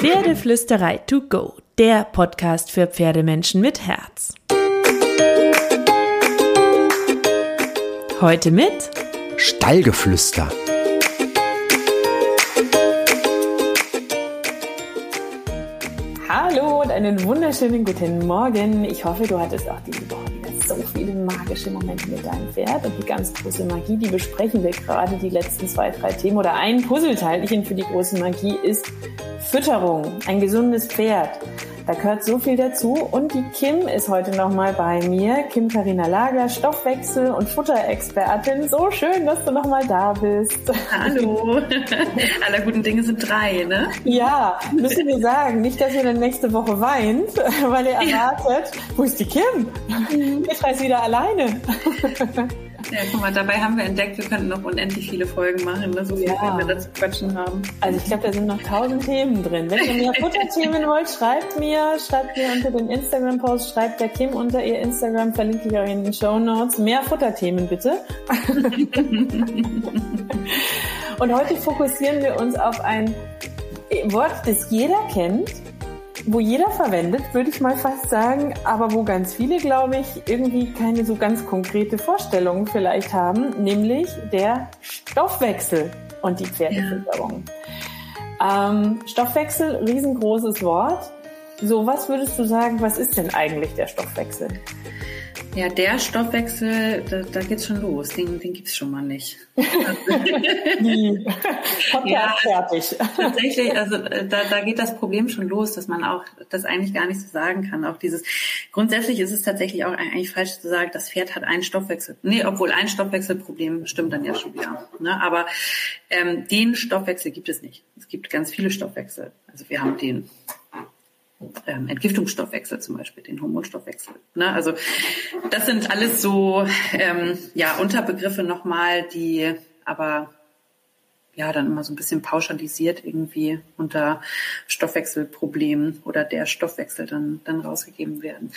Pferdeflüsterei to go, der Podcast für Pferdemenschen mit Herz. Heute mit Stallgeflüster. Hallo und einen wunderschönen guten Morgen. Ich hoffe, du hattest auch diese Woche wieder so viele magische Momente mit deinem Pferd und die ganz große Magie, die besprechen wir gerade die letzten zwei, drei Themen oder ein Puzzleteilchen für die große Magie ist Fütterung, ein gesundes Pferd. Da gehört so viel dazu. Und die Kim ist heute nochmal bei mir. Kim Karina Lager, Stoffwechsel- und Futterexpertin. So schön, dass du nochmal da bist. Hallo. Aller guten Dinge sind drei, ne? Ja, müssen wir sagen. Nicht, dass ihr dann nächste Woche weint, weil ihr erwartet, ja. wo ist die Kim? Ich reise wieder alleine. Ja, guck mal, dabei haben wir entdeckt, wir könnten noch unendlich viele Folgen machen, so viel ja. wir dazu quatschen haben. Also ich glaube, da sind noch tausend Themen drin. Wenn ihr mehr Futterthemen wollt, schreibt mir, schreibt mir unter den Instagram-Post, schreibt der Kim unter ihr Instagram, verlinke ich euch in den Show Notes. Mehr Futterthemen bitte. Und heute fokussieren wir uns auf ein Wort, das jeder kennt, wo jeder verwendet, würde ich mal fast sagen, aber wo ganz viele, glaube ich, irgendwie keine so ganz konkrete Vorstellung vielleicht haben, nämlich der Stoffwechsel und die Pferdefütterung. Ja. Ähm, Stoffwechsel, riesengroßes Wort. So, was würdest du sagen, was ist denn eigentlich der Stoffwechsel? Ja, der Stoffwechsel, da, da geht's schon los. Den, den gibt's schon mal nicht. Ja, fertig. Tatsächlich, also äh, da, da geht das Problem schon los, dass man auch das eigentlich gar nicht so sagen kann. Auch dieses grundsätzlich ist es tatsächlich auch eigentlich falsch zu sagen, das Pferd hat einen Stoffwechsel. Nee, obwohl ein Stoffwechselproblem stimmt dann ja schon wieder. Ne? Aber ähm, den Stoffwechsel gibt es nicht. Es gibt ganz viele Stoffwechsel. Also wir haben den ähm, Entgiftungsstoffwechsel zum Beispiel, den Hormonstoffwechsel. Ne? Also das sind alles so ähm, ja Unterbegriffe nochmal, die aber ja dann immer so ein bisschen pauschalisiert irgendwie unter Stoffwechselproblemen oder der Stoffwechsel dann dann rausgegeben werden.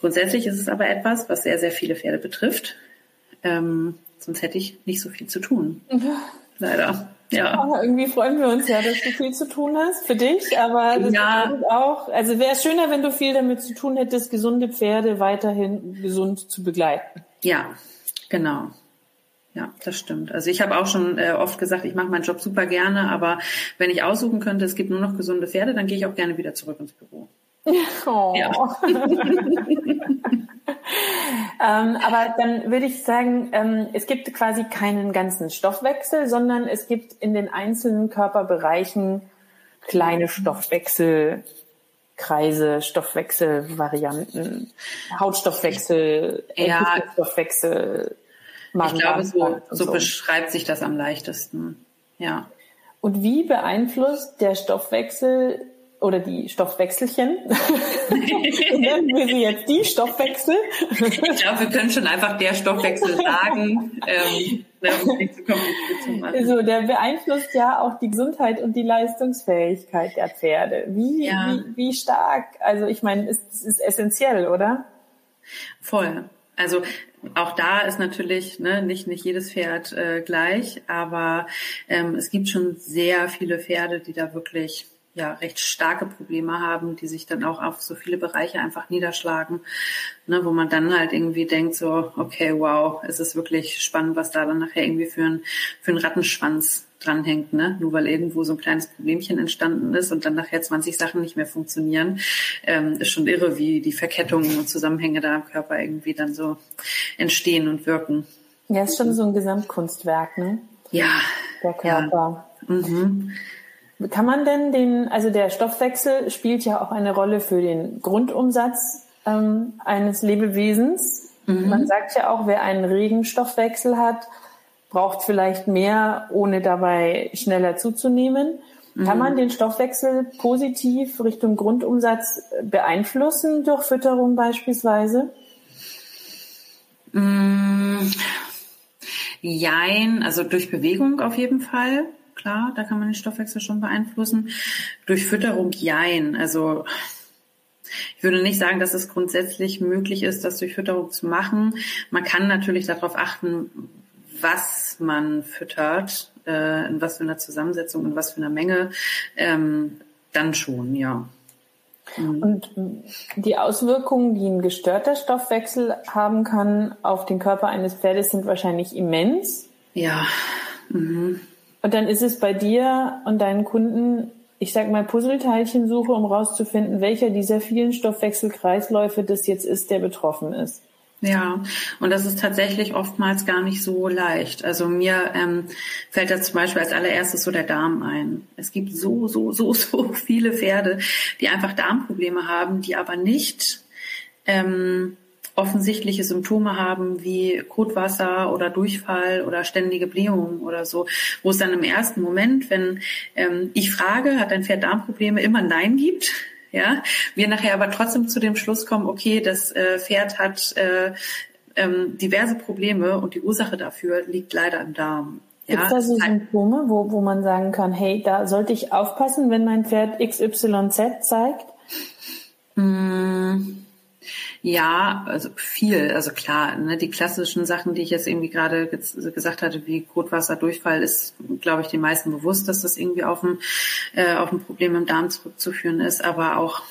Grundsätzlich ist es aber etwas, was sehr sehr viele Pferde betrifft. Ähm, sonst hätte ich nicht so viel zu tun. Leider. Ja. Aber irgendwie freuen wir uns ja, dass du viel zu tun hast für dich, aber das ja. auch, also wäre es schöner, wenn du viel damit zu tun hättest, gesunde Pferde weiterhin gesund zu begleiten. Ja, genau. Ja, das stimmt. Also ich habe auch schon äh, oft gesagt, ich mache meinen Job super gerne, aber wenn ich aussuchen könnte, es gibt nur noch gesunde Pferde, dann gehe ich auch gerne wieder zurück ins Büro. Oh. Ja. ähm, aber dann würde ich sagen, ähm, es gibt quasi keinen ganzen Stoffwechsel, sondern es gibt in den einzelnen Körperbereichen kleine Stoffwechselkreise, Stoffwechselvarianten, Hautstoffwechsel, ja, Stoffwechsel. Ich glaube, so, so, so beschreibt sich das am leichtesten. Ja. Und wie beeinflusst der Stoffwechsel oder die Stoffwechselchen. Nennen wir sie jetzt die Stoffwechsel. ich glaube, wir können schon einfach der Stoffwechsel sagen. Ähm, also der beeinflusst ja auch die Gesundheit und die Leistungsfähigkeit der Pferde. Wie, ja. wie, wie stark? Also ich meine, es ist, ist essentiell, oder? Voll. Also auch da ist natürlich ne, nicht nicht jedes Pferd äh, gleich, aber ähm, es gibt schon sehr viele Pferde, die da wirklich ja recht starke Probleme haben, die sich dann auch auf so viele Bereiche einfach niederschlagen, ne, wo man dann halt irgendwie denkt so, okay, wow, es ist wirklich spannend, was da dann nachher irgendwie für ein für einen Rattenschwanz dranhängt, ne? Nur weil irgendwo so ein kleines Problemchen entstanden ist und dann nachher 20 Sachen nicht mehr funktionieren, ähm, ist schon irre, wie die Verkettungen und Zusammenhänge da im Körper irgendwie dann so entstehen und wirken. Ja, ist schon so ein Gesamtkunstwerk, ne? Ja. Der Körper. Ja. Mhm. Kann man denn den, also der Stoffwechsel spielt ja auch eine Rolle für den Grundumsatz ähm, eines Lebewesens. Mhm. Man sagt ja auch, wer einen regen Stoffwechsel hat, braucht vielleicht mehr, ohne dabei schneller zuzunehmen. Mhm. Kann man den Stoffwechsel positiv Richtung Grundumsatz beeinflussen durch Fütterung beispielsweise? Mhm. Jein, also durch Bewegung auf jeden Fall klar, da kann man den Stoffwechsel schon beeinflussen. Durch Fütterung jein. Also ich würde nicht sagen, dass es grundsätzlich möglich ist, das durch Fütterung zu machen. Man kann natürlich darauf achten, was man füttert, äh, in was für einer Zusammensetzung, in was für einer Menge. Ähm, dann schon, ja. Mhm. Und die Auswirkungen, die ein gestörter Stoffwechsel haben kann auf den Körper eines Pferdes, sind wahrscheinlich immens. Ja. Mhm. Und dann ist es bei dir und deinen Kunden, ich sag mal, Puzzleteilchensuche, um rauszufinden, welcher dieser vielen Stoffwechselkreisläufe das jetzt ist, der betroffen ist. Ja, und das ist tatsächlich oftmals gar nicht so leicht. Also mir ähm, fällt da zum Beispiel als allererstes so der Darm ein. Es gibt so, so, so, so viele Pferde, die einfach Darmprobleme haben, die aber nicht ähm, offensichtliche Symptome haben wie Kotwasser oder Durchfall oder ständige Blähungen oder so, wo es dann im ersten Moment, wenn ähm, ich frage, hat dein Pferd Darmprobleme, immer Nein gibt ja, wir nachher aber trotzdem zu dem Schluss kommen, okay, das äh, Pferd hat äh, ähm, diverse Probleme und die Ursache dafür liegt leider im Darm. Ja, Gibt es da so Symptome, wo, wo man sagen kann, hey, da sollte ich aufpassen, wenn mein Pferd XYZ zeigt? Mmh. Ja, also viel. Also klar, ne, die klassischen Sachen, die ich jetzt irgendwie gerade gesagt hatte, wie Kotwasserdurchfall, ist, glaube ich, den meisten bewusst, dass das irgendwie auf ein, äh, auf ein Problem im Darm zurückzuführen ist. Aber auch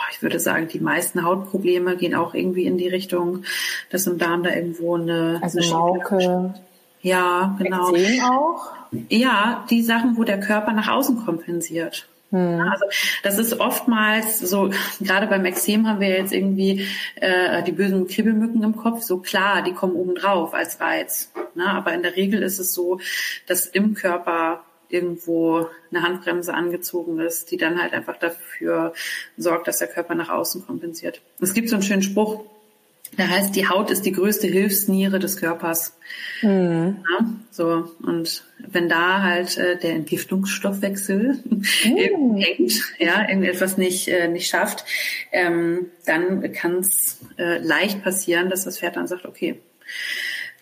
oh, ich würde sagen, die meisten Hautprobleme gehen auch irgendwie in die Richtung, dass im Darm da irgendwo eine, also eine Mauke. Ja, genau. Ekzem auch? Ja, die Sachen, wo der Körper nach außen kompensiert. Hm. Also das ist oftmals so, gerade beim Exem haben wir jetzt irgendwie äh, die bösen Kribbelmücken im Kopf, so klar, die kommen oben drauf als Reiz. Ne? Aber in der Regel ist es so, dass im Körper irgendwo eine Handbremse angezogen ist, die dann halt einfach dafür sorgt, dass der Körper nach außen kompensiert. Es gibt so einen schönen Spruch, der heißt, die Haut ist die größte Hilfsniere des Körpers. Mhm. Ja, so und wenn da halt äh, der Entgiftungsstoffwechsel mhm. hängt, ja, irgendetwas nicht äh, nicht schafft, ähm, dann kann es äh, leicht passieren, dass das Pferd dann sagt, okay,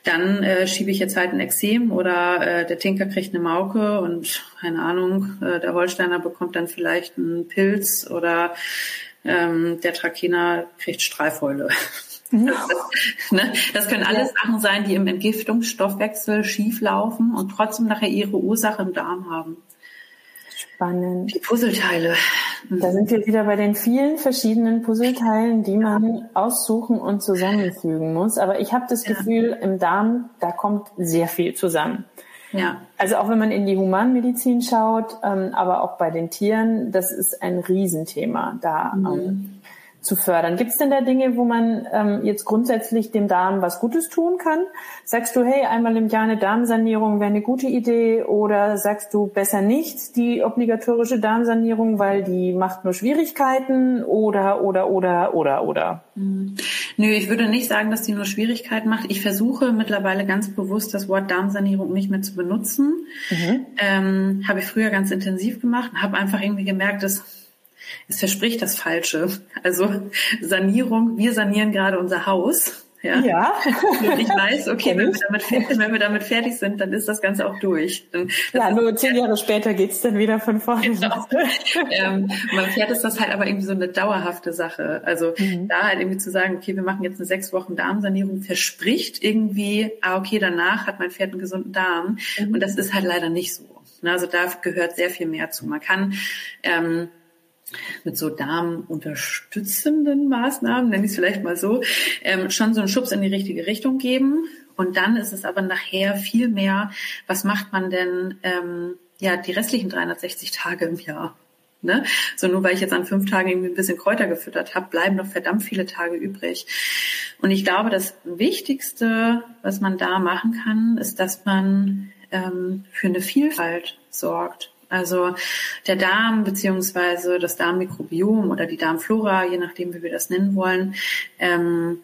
dann äh, schiebe ich jetzt halt ein Exem oder äh, der Tinker kriegt eine Mauke und keine Ahnung, äh, der Holsteiner bekommt dann vielleicht einen Pilz oder ähm, der Trakehner kriegt Streifäule. ne? Das können alles ja. Sachen sein, die im Entgiftungsstoffwechsel schieflaufen und trotzdem nachher ihre Ursache im Darm haben. Spannend. Die Puzzleteile. Da sind wir wieder bei den vielen verschiedenen Puzzleteilen, die man aussuchen und zusammenfügen muss. Aber ich habe das ja. Gefühl, im Darm, da kommt sehr viel zusammen. Ja. Also auch wenn man in die Humanmedizin schaut, ähm, aber auch bei den Tieren, das ist ein Riesenthema. Da mhm. ähm, zu fördern. Gibt es denn da Dinge, wo man ähm, jetzt grundsätzlich dem Darm was Gutes tun kann? Sagst du, hey, einmal im Jahr eine Darmsanierung wäre eine gute Idee oder sagst du besser nicht die obligatorische Darmsanierung, weil die macht nur Schwierigkeiten oder oder oder oder oder? Mhm. Nö, ich würde nicht sagen, dass die nur Schwierigkeiten macht. Ich versuche mittlerweile ganz bewusst das Wort Darmsanierung nicht mehr zu benutzen. Mhm. Ähm, habe ich früher ganz intensiv gemacht und habe einfach irgendwie gemerkt, dass es verspricht das Falsche. Also Sanierung, wir sanieren gerade unser Haus. Ja. ja. Und ich weiß, okay, wenn wir, damit fertig, wenn wir damit fertig sind, dann ist das Ganze auch durch. Dann, ja, nur zehn Jahre später geht's dann wieder von vorne. Genau. ähm, beim Pferd ist das halt aber irgendwie so eine dauerhafte Sache. Also mhm. da halt irgendwie zu sagen, okay, wir machen jetzt eine sechs Wochen Darmsanierung, verspricht irgendwie, ah, okay, danach hat mein Pferd einen gesunden Darm. Mhm. Und das ist halt leider nicht so. Also da gehört sehr viel mehr zu. Man kann ähm, mit so darmunterstützenden Maßnahmen, nenne ich es vielleicht mal so, ähm, schon so einen Schubs in die richtige Richtung geben. Und dann ist es aber nachher viel mehr, was macht man denn ähm, ja die restlichen 360 Tage im Jahr? Ne? So nur weil ich jetzt an fünf Tagen irgendwie ein bisschen Kräuter gefüttert habe, bleiben noch verdammt viele Tage übrig. Und ich glaube, das Wichtigste, was man da machen kann, ist, dass man ähm, für eine Vielfalt sorgt. Also der Darm beziehungsweise das Darmmikrobiom oder die Darmflora, je nachdem, wie wir das nennen wollen, ähm,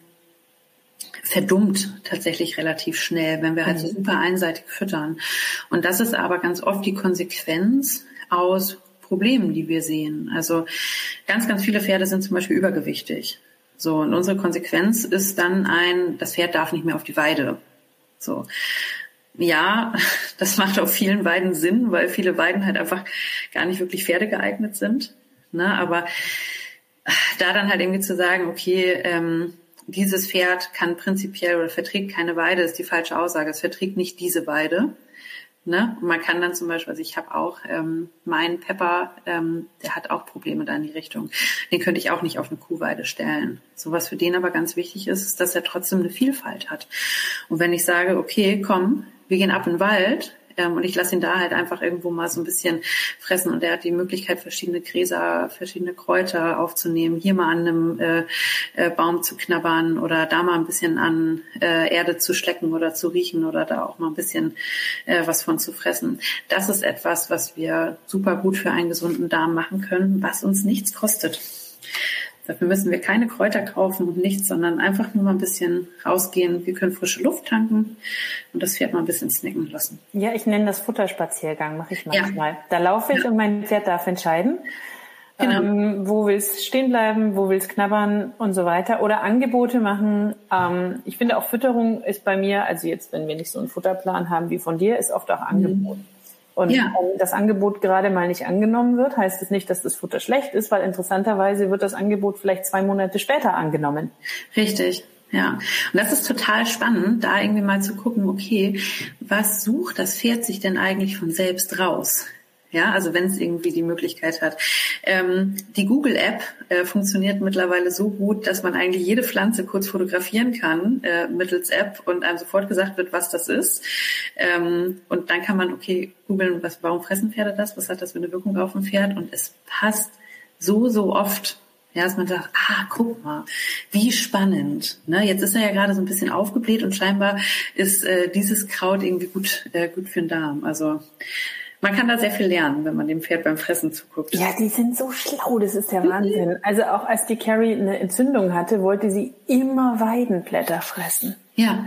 verdummt tatsächlich relativ schnell, wenn wir halt so mhm. super einseitig füttern. Und das ist aber ganz oft die Konsequenz aus Problemen, die wir sehen. Also ganz, ganz viele Pferde sind zum Beispiel übergewichtig. So, und unsere Konsequenz ist dann ein, das Pferd darf nicht mehr auf die Weide. So ja, das macht auf vielen Weiden Sinn, weil viele Weiden halt einfach gar nicht wirklich Pferde geeignet sind. Ne? Aber da dann halt irgendwie zu sagen, okay, ähm, dieses Pferd kann prinzipiell oder verträgt keine Weide, ist die falsche Aussage. Es verträgt nicht diese Weide. Ne? Und man kann dann zum Beispiel, also ich habe auch ähm, meinen Pepper, ähm, der hat auch Probleme da in die Richtung. Den könnte ich auch nicht auf eine Kuhweide stellen. So was für den aber ganz wichtig ist, ist, dass er trotzdem eine Vielfalt hat. Und wenn ich sage, okay, komm, wir gehen ab in den Wald, ähm, und ich lasse ihn da halt einfach irgendwo mal so ein bisschen fressen. Und er hat die Möglichkeit, verschiedene Gräser, verschiedene Kräuter aufzunehmen, hier mal an einem äh, äh, Baum zu knabbern oder da mal ein bisschen an äh, Erde zu schlecken oder zu riechen oder da auch mal ein bisschen äh, was von zu fressen. Das ist etwas, was wir super gut für einen gesunden Darm machen können, was uns nichts kostet. Dafür müssen wir keine Kräuter kaufen und nichts, sondern einfach nur mal ein bisschen rausgehen. Wir können frische Luft tanken und das Pferd mal ein bisschen snacken lassen. Ja, ich nenne das Futterspaziergang, mache ich manchmal. Ja. Da laufe ich ja. und mein Pferd darf entscheiden. Genau. Ähm, wo will's stehen bleiben, wo will's knabbern und so weiter. Oder Angebote machen. Ähm, ich finde auch Fütterung ist bei mir, also jetzt, wenn wir nicht so einen Futterplan haben wie von dir, ist oft auch Angebot. Mhm. Und ja. wenn das Angebot gerade mal nicht angenommen wird, heißt es nicht, dass das Futter schlecht ist, weil interessanterweise wird das Angebot vielleicht zwei Monate später angenommen. Richtig. Ja, und das ist total spannend, da irgendwie mal zu gucken, okay, was sucht das Pferd sich denn eigentlich von selbst raus? Ja, also wenn es irgendwie die Möglichkeit hat. Ähm, die Google-App äh, funktioniert mittlerweile so gut, dass man eigentlich jede Pflanze kurz fotografieren kann äh, mittels App und einem sofort gesagt wird, was das ist. Ähm, und dann kann man, okay, googeln, warum fressen Pferde das? Was hat das für eine Wirkung auf ein Pferd? Und es passt so, so oft ja, dass man sagt, ah, guck mal, wie spannend. Ne, jetzt ist er ja gerade so ein bisschen aufgebläht und scheinbar ist äh, dieses Kraut irgendwie gut, äh, gut für den Darm. Also man kann da sehr viel lernen, wenn man dem Pferd beim Fressen zuguckt. Ja, die sind so schlau, das ist der Wahnsinn. Also auch als die Carrie eine Entzündung hatte, wollte sie immer Weidenblätter fressen. Ja.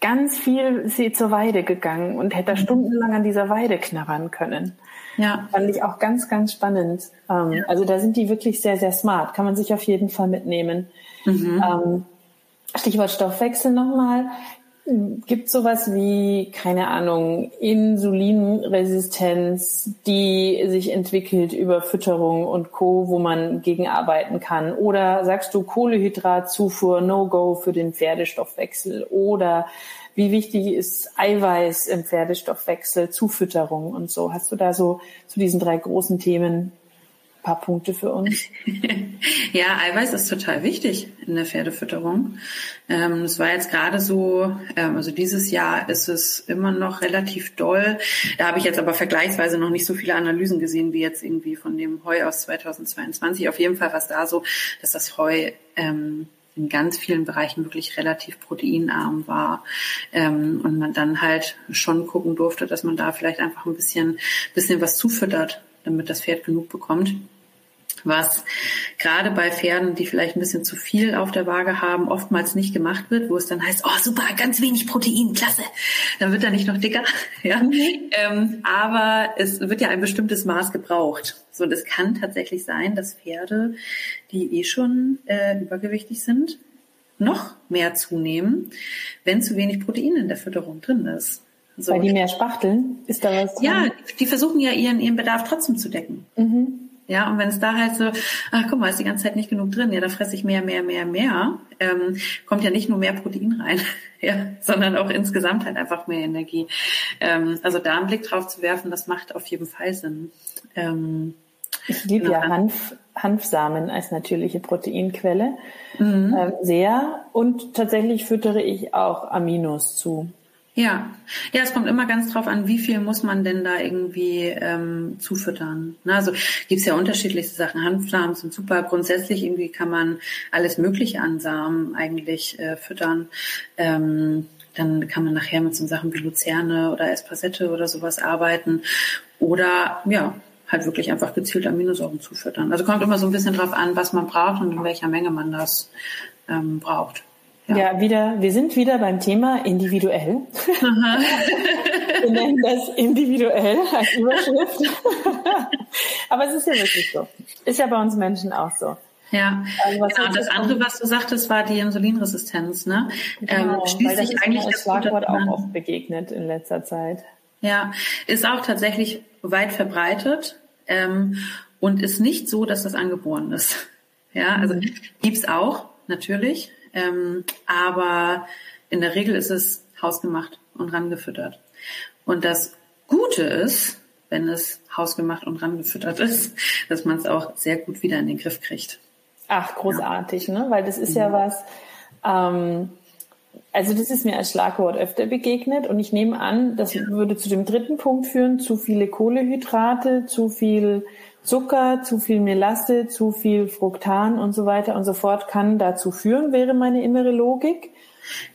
Ganz viel ist sie zur Weide gegangen und hätte mhm. stundenlang an dieser Weide knabbern können. Ja. Fand ich auch ganz, ganz spannend. Ähm, ja. Also da sind die wirklich sehr, sehr smart. Kann man sich auf jeden Fall mitnehmen. Mhm. Ähm, Stichwort Stoffwechsel nochmal. Gibt sowas wie, keine Ahnung, Insulinresistenz, die sich entwickelt über Fütterung und Co., wo man gegen arbeiten kann? Oder sagst du Kohlehydratzufuhr, No-Go für den Pferdestoffwechsel? Oder wie wichtig ist Eiweiß im Pferdestoffwechsel, Zufütterung und so? Hast du da so zu diesen drei großen Themen paar Punkte für uns? ja, Eiweiß ist total wichtig in der Pferdefütterung. Ähm, es war jetzt gerade so, ähm, also dieses Jahr ist es immer noch relativ doll. Da habe ich jetzt aber vergleichsweise noch nicht so viele Analysen gesehen wie jetzt irgendwie von dem Heu aus 2022. Auf jeden Fall war es da so, dass das Heu ähm, in ganz vielen Bereichen wirklich relativ proteinarm war ähm, und man dann halt schon gucken durfte, dass man da vielleicht einfach ein bisschen, bisschen was zufüttert, damit das Pferd genug bekommt was gerade bei Pferden, die vielleicht ein bisschen zu viel auf der Waage haben, oftmals nicht gemacht wird, wo es dann heißt, oh super, ganz wenig Protein, klasse, dann wird er nicht noch dicker. Ja? Mhm. Ähm, aber es wird ja ein bestimmtes Maß gebraucht. So, und es kann tatsächlich sein, dass Pferde, die eh schon äh, übergewichtig sind, noch mehr zunehmen, wenn zu wenig Protein in der Fütterung drin ist. So. Weil die mehr spachteln? Ist da was dran? Ja, die versuchen ja ihren, ihren Bedarf trotzdem zu decken. Mhm. Ja, und wenn es da halt so, ach guck mal, ist die ganze Zeit nicht genug drin, ja, da fresse ich mehr, mehr, mehr, mehr, ähm, kommt ja nicht nur mehr Protein rein, ja, sondern auch insgesamt halt einfach mehr Energie. Ähm, also da einen Blick drauf zu werfen, das macht auf jeden Fall Sinn. Ähm, ich liebe ja Hanf, Hanfsamen als natürliche Proteinquelle mhm. ähm, sehr und tatsächlich füttere ich auch Aminos zu. Ja, ja, es kommt immer ganz drauf an, wie viel muss man denn da irgendwie ähm, zufüttern. Ne? Also gibt's ja unterschiedlichste Sachen. Hanfsamen sind super. Grundsätzlich irgendwie kann man alles Mögliche an Samen eigentlich äh, füttern. Ähm, dann kann man nachher mit so Sachen wie Luzerne oder Espasette oder sowas arbeiten. Oder ja, halt wirklich einfach gezielt Aminosäuren zufüttern. Also kommt immer so ein bisschen drauf an, was man braucht und in welcher Menge man das ähm, braucht. Ja. ja, wieder, wir sind wieder beim Thema individuell. wir nennen das individuell als Überschrift. Aber es ist ja wirklich so. Ist ja bei uns Menschen auch so. Ja, also genau. Das andere, was du sagtest, war die Insulinresistenz. Ne? Genau, ähm, schließt sich eigentlich das Schlagwort auch oft begegnet in letzter Zeit. Ja, ist auch tatsächlich weit verbreitet ähm, und ist nicht so, dass das angeboren ist. Ja, also mhm. gibt's auch natürlich. Ähm, aber in der Regel ist es hausgemacht und rangefüttert. Und das Gute ist, wenn es hausgemacht und rangefüttert ist, dass man es auch sehr gut wieder in den Griff kriegt. Ach, großartig, ja. ne? Weil das ist ja, ja mhm. was, ähm, also das ist mir als Schlagwort öfter begegnet und ich nehme an, das ja. würde zu dem dritten Punkt führen, zu viele Kohlehydrate, zu viel Zucker, zu viel Melasse, zu viel Fructan und so weiter und so fort kann dazu führen, wäre meine innere Logik.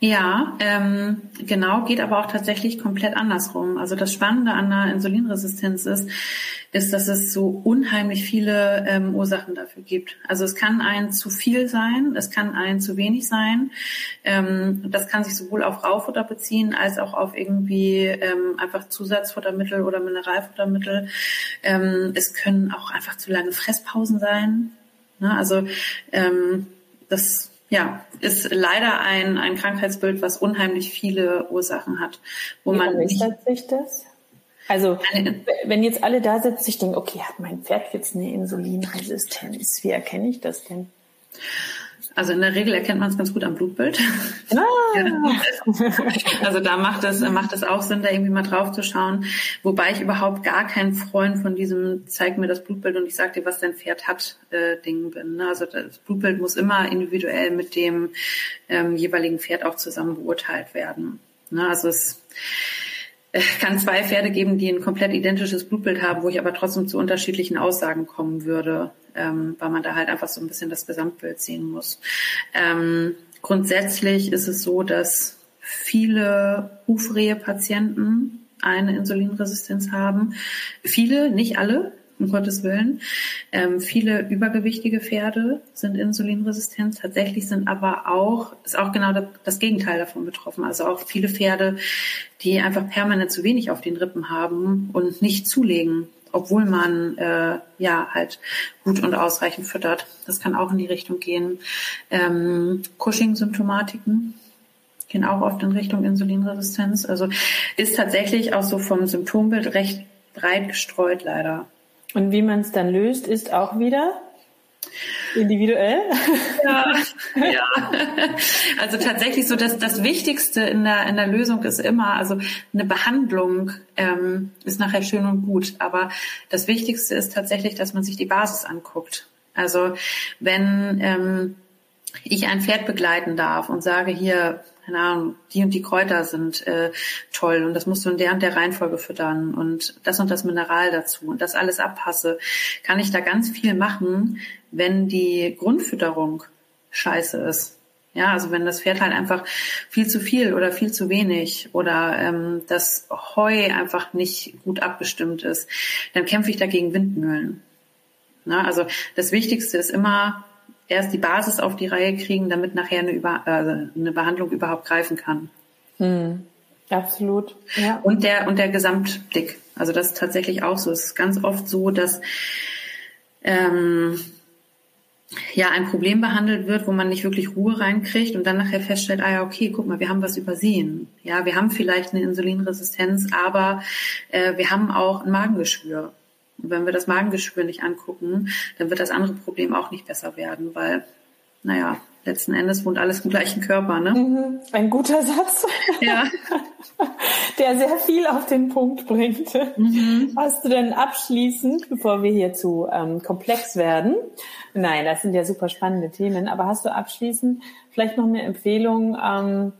Ja, ähm, genau, geht aber auch tatsächlich komplett andersrum. Also das Spannende an der Insulinresistenz ist, ist, dass es so unheimlich viele ähm, Ursachen dafür gibt. Also es kann ein zu viel sein, es kann ein zu wenig sein. Ähm, das kann sich sowohl auf Raufutter beziehen als auch auf irgendwie ähm, einfach Zusatzfuttermittel oder Mineralfuttermittel. Ähm, es können auch einfach zu lange Fresspausen sein. Ne? Also ähm, das ja, ist leider ein, ein Krankheitsbild, was unheimlich viele Ursachen hat, wo Wie man nicht, sich das? Also wenn jetzt alle da sitzen, ich denke, okay, hat mein Pferd jetzt eine Insulinresistenz? Wie erkenne ich das denn? Also in der Regel erkennt man es ganz gut am Blutbild. Ah. also da macht es macht es auch Sinn, da irgendwie mal drauf zu schauen. Wobei ich überhaupt gar kein Freund von diesem zeig mir das Blutbild und ich sag dir, was dein Pferd hat äh, Ding bin. Ne? Also das Blutbild muss immer individuell mit dem ähm, jeweiligen Pferd auch zusammen beurteilt werden. Ne? Also es kann zwei Pferde geben, die ein komplett identisches Blutbild haben, wo ich aber trotzdem zu unterschiedlichen Aussagen kommen würde, ähm, weil man da halt einfach so ein bisschen das Gesamtbild sehen muss. Ähm, grundsätzlich ist es so, dass viele Hufrehe-Patienten eine Insulinresistenz haben. Viele, nicht alle, um Gottes Willen. Ähm, viele übergewichtige Pferde sind insulinresistent. Tatsächlich sind aber auch, ist auch genau das, Gegenteil davon betroffen. Also auch viele Pferde, die einfach permanent zu wenig auf den Rippen haben und nicht zulegen, obwohl man äh, ja halt gut und ausreichend füttert. Das kann auch in die Richtung gehen. Ähm, Cushing-Symptomatiken gehen auch oft in Richtung Insulinresistenz. Also ist tatsächlich auch so vom Symptombild recht breit gestreut leider. Und wie man es dann löst, ist auch wieder individuell. Ja, ja. Also tatsächlich so, dass das Wichtigste in der in der Lösung ist immer, also eine Behandlung ähm, ist nachher schön und gut, aber das Wichtigste ist tatsächlich, dass man sich die Basis anguckt. Also wenn ähm, ich ein Pferd begleiten darf und sage hier, keine Ahnung, die und die Kräuter sind äh, toll und das musst du in der und der Reihenfolge füttern und das und das Mineral dazu und das alles abpasse, kann ich da ganz viel machen, wenn die Grundfütterung scheiße ist. Ja, also wenn das Pferd halt einfach viel zu viel oder viel zu wenig oder ähm, das Heu einfach nicht gut abgestimmt ist, dann kämpfe ich dagegen Windmühlen. Na, also das Wichtigste ist immer erst die Basis auf die Reihe kriegen, damit nachher eine, Über äh, eine Behandlung überhaupt greifen kann. Hm. Absolut. Ja. Und der und der Gesamtblick. Also das ist tatsächlich auch so. Es ist ganz oft so, dass ähm, ja ein Problem behandelt wird, wo man nicht wirklich Ruhe reinkriegt und dann nachher feststellt, ah ja, okay, guck mal, wir haben was übersehen. Ja, wir haben vielleicht eine Insulinresistenz, aber äh, wir haben auch ein Magengeschwür. Und wenn wir das Magengeschwür nicht angucken, dann wird das andere Problem auch nicht besser werden, weil, naja, letzten Endes wohnt alles im gleichen Körper. Ne? Mhm, ein guter Satz. Ja. Der sehr viel auf den Punkt bringt. Mhm. Hast du denn abschließend, bevor wir hier zu ähm, komplex werden, nein, das sind ja super spannende Themen, aber hast du abschließend vielleicht noch eine Empfehlung, ähm,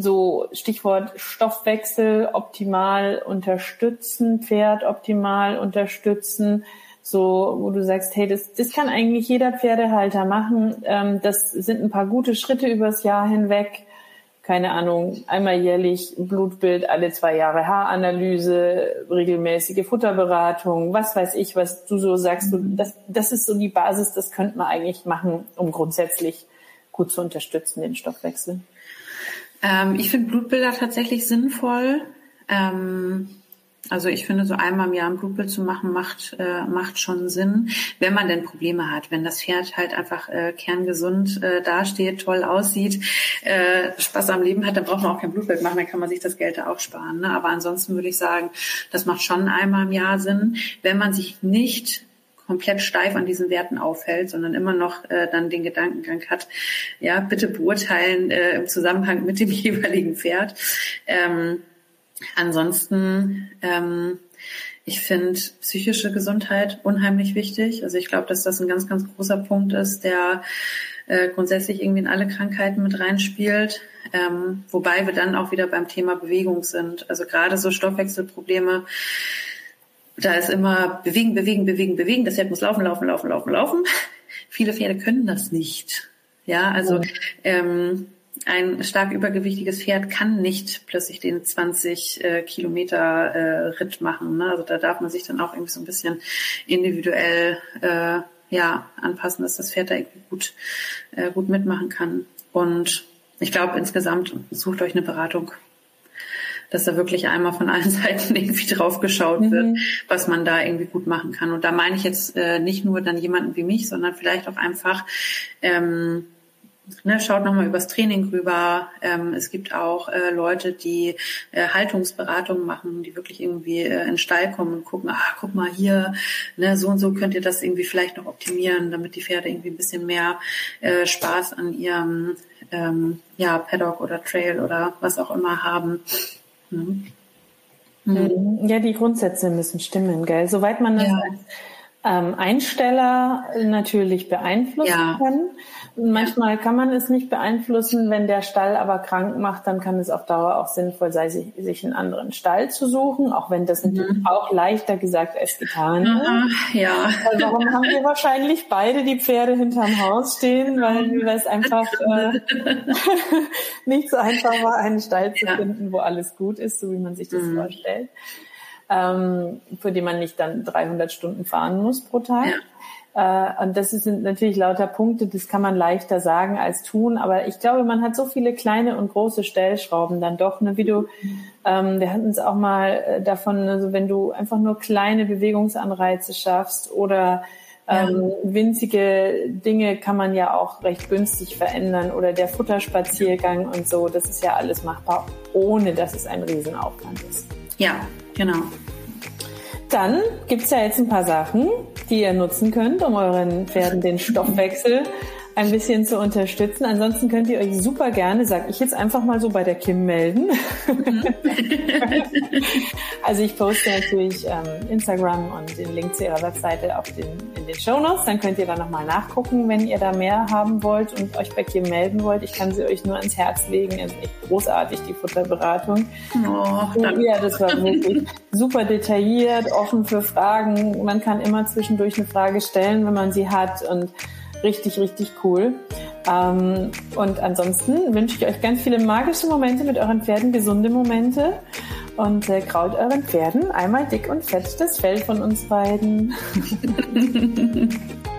so Stichwort Stoffwechsel optimal unterstützen, Pferd optimal unterstützen, so wo du sagst, hey, das, das kann eigentlich jeder Pferdehalter machen. Ähm, das sind ein paar gute Schritte übers Jahr hinweg. Keine Ahnung, einmal jährlich Blutbild, alle zwei Jahre Haaranalyse, regelmäßige Futterberatung, was weiß ich, was du so sagst. Das, das ist so die Basis, das könnte man eigentlich machen, um grundsätzlich gut zu unterstützen, den Stoffwechsel. Ähm, ich finde Blutbilder tatsächlich sinnvoll. Ähm, also ich finde, so einmal im Jahr ein Blutbild zu machen, macht, äh, macht schon Sinn, wenn man denn Probleme hat. Wenn das Pferd halt einfach äh, kerngesund äh, dasteht, toll aussieht, äh, Spaß am Leben hat, dann braucht man auch kein Blutbild machen, dann kann man sich das Geld da auch sparen. Ne? Aber ansonsten würde ich sagen, das macht schon einmal im Jahr Sinn, wenn man sich nicht komplett steif an diesen Werten aufhält, sondern immer noch äh, dann den Gedankengang hat, ja, bitte beurteilen äh, im Zusammenhang mit dem jeweiligen Pferd. Ähm, ansonsten, ähm, ich finde psychische Gesundheit unheimlich wichtig. Also ich glaube, dass das ein ganz, ganz großer Punkt ist, der äh, grundsätzlich irgendwie in alle Krankheiten mit reinspielt. Ähm, wobei wir dann auch wieder beim Thema Bewegung sind. Also gerade so Stoffwechselprobleme, da ist immer bewegen, bewegen, bewegen, bewegen. Das Pferd muss laufen, laufen, laufen, laufen, laufen. Viele Pferde können das nicht. Ja, also ähm, ein stark übergewichtiges Pferd kann nicht plötzlich den 20 äh, Kilometer äh, Ritt machen. Ne? Also da darf man sich dann auch irgendwie so ein bisschen individuell äh, ja anpassen, dass das Pferd da irgendwie gut äh, gut mitmachen kann. Und ich glaube insgesamt sucht euch eine Beratung, dass da wirklich einmal von allen Seiten irgendwie drauf geschaut wird, mhm. was man da irgendwie gut machen kann. Und da meine ich jetzt äh, nicht nur dann jemanden wie mich, sondern vielleicht auch einfach ähm, Ne, schaut nochmal übers Training rüber. Ähm, es gibt auch äh, Leute, die äh, Haltungsberatungen machen, die wirklich irgendwie äh, in den Stall kommen und gucken, ah, guck mal hier, ne, so und so könnt ihr das irgendwie vielleicht noch optimieren, damit die Pferde irgendwie ein bisschen mehr äh, Spaß an ihrem ähm, ja, Paddock oder Trail oder was auch immer haben. Mhm. Mhm. Ja, die Grundsätze müssen stimmen, gell? Soweit man das ja. Ähm, Einsteller natürlich beeinflussen ja. kann. Manchmal kann man es nicht beeinflussen. Wenn der Stall aber krank macht, dann kann es auf Dauer auch sinnvoll sein, sich, sich einen anderen Stall zu suchen, auch wenn das natürlich mhm. auch leichter gesagt als getan ist. Ja. Also warum haben wir wahrscheinlich beide die Pferde hinterm Haus stehen? Weil es einfach äh, nicht so einfach war, einen Stall zu ja. finden, wo alles gut ist, so wie man sich das mhm. vorstellt ähm, für die man nicht dann 300 Stunden fahren muss pro Tag. Ja. Äh, und das sind natürlich lauter Punkte, das kann man leichter sagen als tun. Aber ich glaube, man hat so viele kleine und große Stellschrauben dann doch. Ne? Wie du, ähm, wir hatten es auch mal äh, davon, also wenn du einfach nur kleine Bewegungsanreize schaffst oder ähm, winzige Dinge kann man ja auch recht günstig verändern oder der Futterspaziergang und so. Das ist ja alles machbar, ohne dass es ein Riesenaufwand ist. Ja, Genau. Dann gibt es ja jetzt ein paar Sachen, die ihr nutzen könnt, um euren Pferden den Stoffwechsel ein bisschen zu unterstützen. Ansonsten könnt ihr euch super gerne, sag ich jetzt einfach mal so bei der Kim melden. Mhm. also ich poste natürlich ähm, Instagram und den Link zu ihrer Webseite auf den, in den Show Notes. Dann könnt ihr da nochmal nachgucken, wenn ihr da mehr haben wollt und euch bei Kim melden wollt. Ich kann sie euch nur ans Herz legen. Es ist echt großartig, die Futterberatung. Oh, ja, das war wirklich super detailliert, offen für Fragen. Man kann immer zwischendurch eine Frage stellen, wenn man sie hat und richtig, richtig cool. Ähm, und ansonsten wünsche ich euch ganz viele magische Momente mit euren Pferden, gesunde Momente. Und äh, kraut euren Pferden einmal dick und fett das Fell von uns beiden.